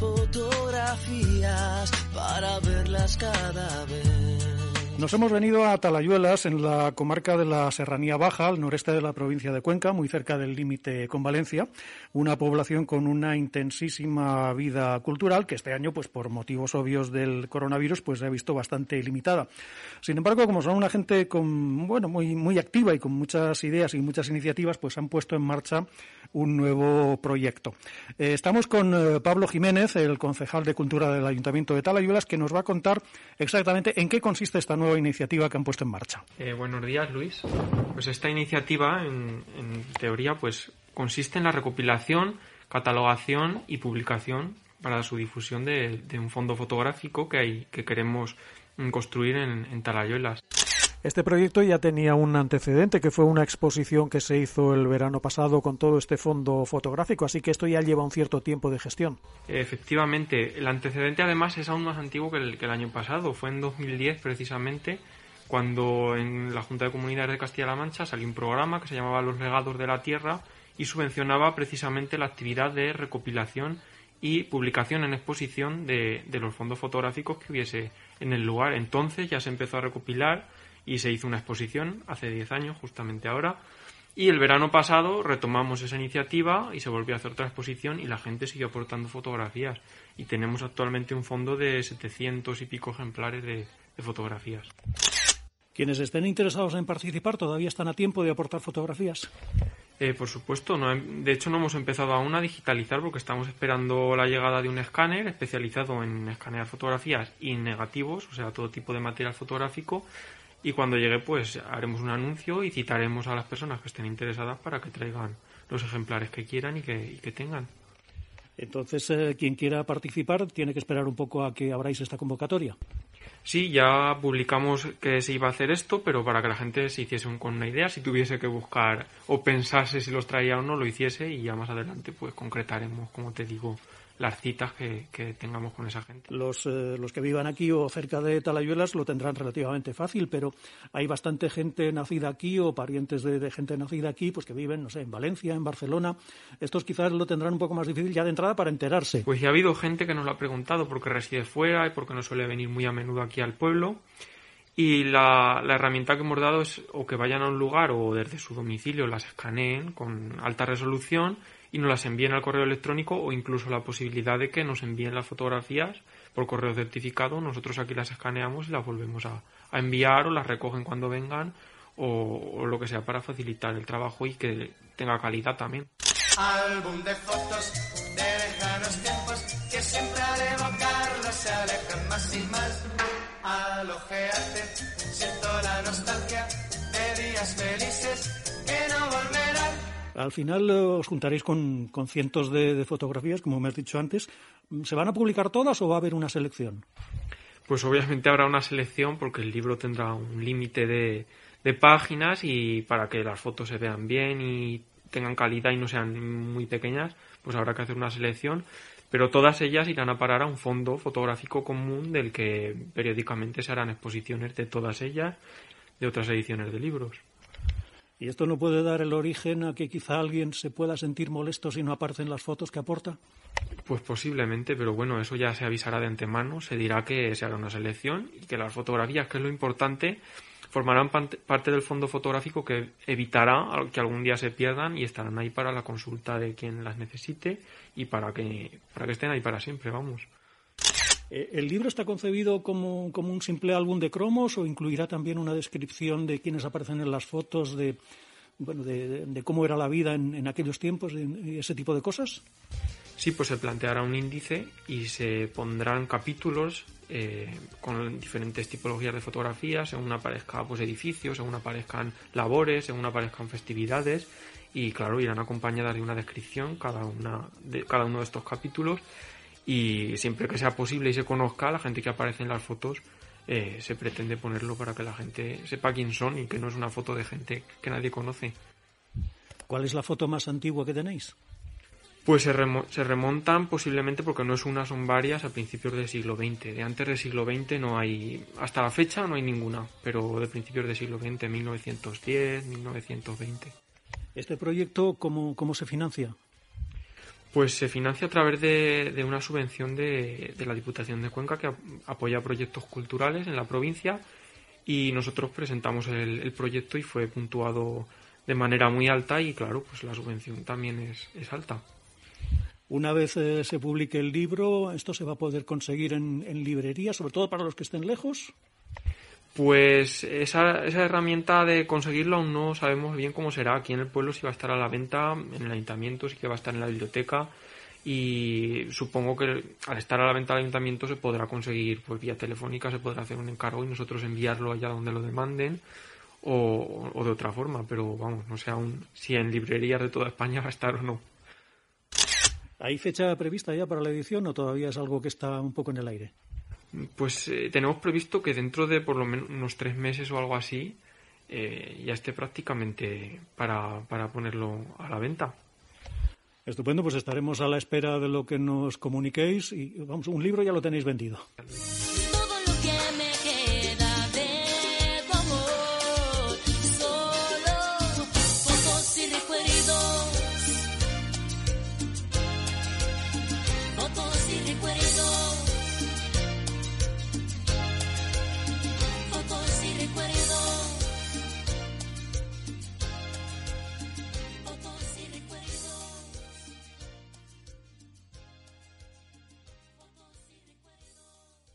Fotografías para verlas cada vez. Nos hemos venido a Talayuelas, en la comarca de la Serranía Baja, al noreste de la provincia de Cuenca, muy cerca del límite con Valencia, una población con una intensísima vida cultural que este año, pues por motivos obvios del coronavirus, pues se ha visto bastante limitada. Sin embargo, como son una gente con, bueno, muy, muy activa y con muchas ideas y muchas iniciativas, pues han puesto en marcha un nuevo proyecto. Eh, estamos con eh, Pablo Jiménez, el concejal de Cultura del Ayuntamiento de Talayuelas, que nos va a contar exactamente en qué consiste esta nueva iniciativa que han puesto en marcha. Eh, buenos días, Luis. Pues esta iniciativa, en, teoría, pues consiste en la recopilación, catalogación y publicación para su difusión de, un fondo fotográfico que, queremos construir en, en. Este proyecto ya tenía un antecedente, que fue una exposición que se hizo el verano pasado con todo este fondo fotográfico, así que esto ya lleva un cierto tiempo de gestión. Efectivamente, el antecedente además es aún más antiguo que el, que año pasado, fue en 2010 precisamente cuando en la Junta de Comunidades de Castilla-La Mancha salió un programa que se llamaba Los legados de la tierra y subvencionaba precisamente la actividad de recopilación y publicación en exposición de, de los fondos fotográficos que hubiese en el lugar. Entonces ya se empezó a recopilar y se hizo una exposición hace 10 años, justamente ahora. Y el verano pasado retomamos esa iniciativa y se volvió a hacer otra exposición y la gente siguió aportando fotografías. Y tenemos actualmente un fondo de 700 y pico ejemplares de, de fotografías. Quienes estén interesados en participar todavía están a tiempo de aportar fotografías. Eh, por supuesto, no, de hecho no hemos empezado aún a digitalizar porque estamos esperando la llegada de un escáner especializado en escanear fotografías y negativos, o sea, todo tipo de material fotográfico y cuando llegue pues haremos un anuncio y citaremos a las personas que estén interesadas para que traigan los ejemplares que quieran y que, y que tengan. Entonces, eh, quien quiera participar tiene que esperar un poco a que abráis esta convocatoria. Sí, ya publicamos que se iba a hacer esto, pero para que la gente se hiciese un, con una idea, si tuviese que buscar o pensase si los traía o no, lo hiciese y ya más adelante pues concretaremos, como te digo, las citas que, que, tengamos con esa gente. Los, eh, los que vivan aquí o cerca de Talayuelas lo tendrán relativamente fácil, pero hay bastante gente nacida aquí o parientes de, de, gente nacida aquí, pues que viven, no sé, en Valencia, en Barcelona. Estos quizás lo tendrán un poco más difícil ya de entrada para enterarse. Pues ya ha habido gente que nos lo ha preguntado porque reside fuera y porque no suele venir muy a menudo aquí al pueblo. Y la, la, herramienta que hemos dado es o que vayan a un lugar o desde su domicilio las escaneen con alta resolución y nos las envíen al correo electrónico o incluso la posibilidad de que nos envíen las fotografías por correo certificado, nosotros aquí las escaneamos y las volvemos a, a enviar o las recogen cuando vengan o, lo que sea para facilitar el trabajo y que tenga calidad también. Álbum de fotos de lejanos tiempos que siempre al se alejan más y más. Al siento la nostalgia de días felices que no. Al final eh, os juntaréis con, con cientos de, fotografías, como me has dicho antes. ¿Se van a publicar todas o va a haber una selección? Pues obviamente habrá una selección porque el libro tendrá un límite de páginas y para que las fotos se vean bien y tengan calidad y no sean muy pequeñas, pues habrá que hacer una selección. Pero todas ellas irán a parar a un fondo fotográfico común del que periódicamente se harán exposiciones de todas ellas, de otras ediciones de libros. ¿Y esto no puede dar el origen a que quizá alguien se pueda sentir molesto si no aparecen las fotos que aporta? Pues posiblemente, pero bueno, eso ya se avisará de antemano, se dirá que se hará una selección y que las fotografías, que es lo importante, formarán parte del fondo fotográfico que evitará que algún día se pierdan y estarán ahí para la consulta de quien las necesite y para que, para que estén ahí para siempre, vamos. ¿El libro está concebido como, como, un simple álbum de cromos o incluirá también una descripción de quienes aparecen en las fotos, de, bueno, de, de, cómo era la vida en, aquellos tiempos y ese tipo de cosas? Sí, pues se planteará un índice y se pondrán capítulos eh, con diferentes tipologías de fotografías, según aparezcan pues, edificios, según aparezcan labores, según aparezcan festividades. Y claro, irán acompañadas de una descripción cada, una de, cada uno de estos capítulos y siempre que sea posible y se conozca la gente que aparece en las fotos, eh, se pretende ponerlo para que la gente sepa quién son y que no es una foto de gente que nadie conoce. ¿Cuál es la foto más antigua que tenéis? Pues se, se, remontan posiblemente, porque no es una, son varias, a principios del siglo XX. De antes del siglo XX no hay, hasta la fecha no hay ninguna, pero de principios del siglo XX, 1910, 1920. ¿Este proyecto cómo, cómo se financia? Pues se financia a través de, una subvención de, de, la Diputación de Cuenca que apoya proyectos culturales en la provincia y nosotros presentamos el, proyecto y fue puntuado de manera muy alta y claro, pues la subvención también es, es alta. Una vez eh, se publique el libro, ¿esto se va a poder conseguir en, en librerías, sobre todo para los que estén lejos? Pues esa, esa, herramienta de conseguirlo aún no sabemos bien cómo será. Aquí en el pueblo sí va a estar a la venta, en el ayuntamiento sí que va a estar en la biblioteca y supongo que al estar a la venta al ayuntamiento se podrá conseguir pues vía telefónica, se podrá hacer un encargo y nosotros enviarlo allá donde lo demanden o, o de otra forma, pero vamos, no sé aún si en librerías de toda España va a estar o no. ¿Hay fecha prevista ya para la edición o todavía es algo que está un poco en el aire? Pues eh, tenemos previsto que dentro de por lo menos unos tres meses o algo así eh, ya esté prácticamente para, para ponerlo a la venta. Estupendo, pues estaremos a la espera de lo que nos comuniquéis y vamos, un libro ya lo tenéis vendido.